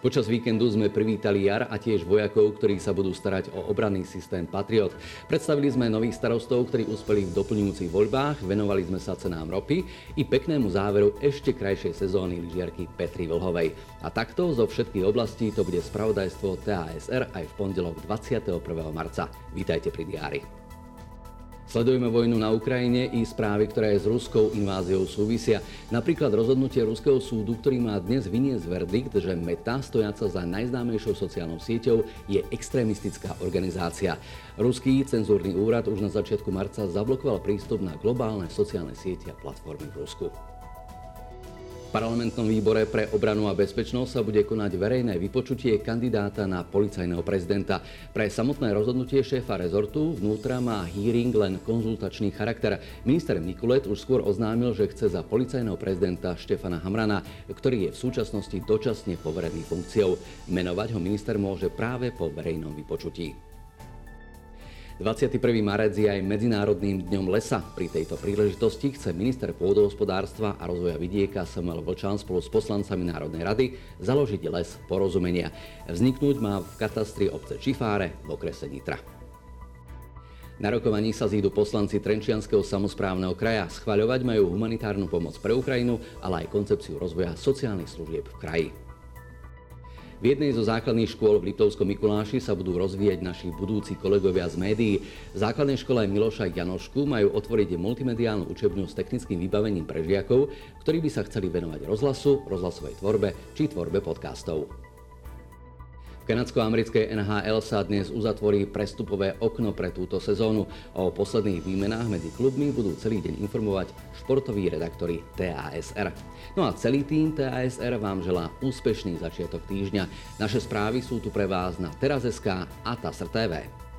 Počas víkendu sme privítali jar a tiež vojakov, ktorí sa budú starať o obranný systém Patriot. Predstavili sme nových starostov, ktorí uspeli v doplňujúcich voľbách, venovali sme sa cenám ropy i peknému záveru ešte krajšej sezóny lyžiarky Petri Vlhovej. A takto zo všetkých oblastí to bude spravodajstvo TASR aj v pondelok 21. marca. Vítajte pri diári. Sledujeme vojnu na Ukrajine i správy, ktoré s ruskou inváziou súvisia. Napríklad rozhodnutie ruského súdu, ktorý má dnes vyniesť verdikt, že Meta, stojaca za najznámejšou sociálnou sieťou, je extrémistická organizácia. Ruský cenzúrny úrad už na začiatku marca zablokoval prístup na globálne sociálne siete a platformy v Rusku parlamentnom výbore pre obranu a bezpečnosť sa bude konať verejné vypočutie kandidáta na policajného prezidenta. Pre samotné rozhodnutie šéfa rezortu vnútra má hearing len konzultačný charakter. Minister Mikulet už skôr oznámil, že chce za policajného prezidenta Štefana Hamrana, ktorý je v súčasnosti dočasne poverený funkciou. Menovať ho minister môže práve po verejnom vypočutí. 21. marec je aj Medzinárodným dňom lesa. Pri tejto príležitosti chce minister pôdohospodárstva a rozvoja vidieka Samuel Vlčan spolu s poslancami Národnej rady založiť les porozumenia. Vzniknúť má v katastri obce Čifáre v okrese Nitra. Na rokovaní sa zídu poslanci Trenčianského samozprávneho kraja. Schvaľovať majú humanitárnu pomoc pre Ukrajinu, ale aj koncepciu rozvoja sociálnych služieb v kraji. V jednej zo základných škôl v Liptovskom Mikuláši sa budú rozvíjať naši budúci kolegovia z médií. V základnej škole Miloša Janošku majú otvoriť multimediálnu učebňu s technickým vybavením pre žiakov, ktorí by sa chceli venovať rozhlasu, rozhlasovej tvorbe či tvorbe podcastov kanadsko-americkej NHL sa dnes uzatvorí prestupové okno pre túto sezónu. O posledných výmenách medzi klubmi budú celý deň informovať športoví redaktori TASR. No a celý tým TASR vám želá úspešný začiatok týždňa. Naše správy sú tu pre vás na Teraz.sk a TASR TV.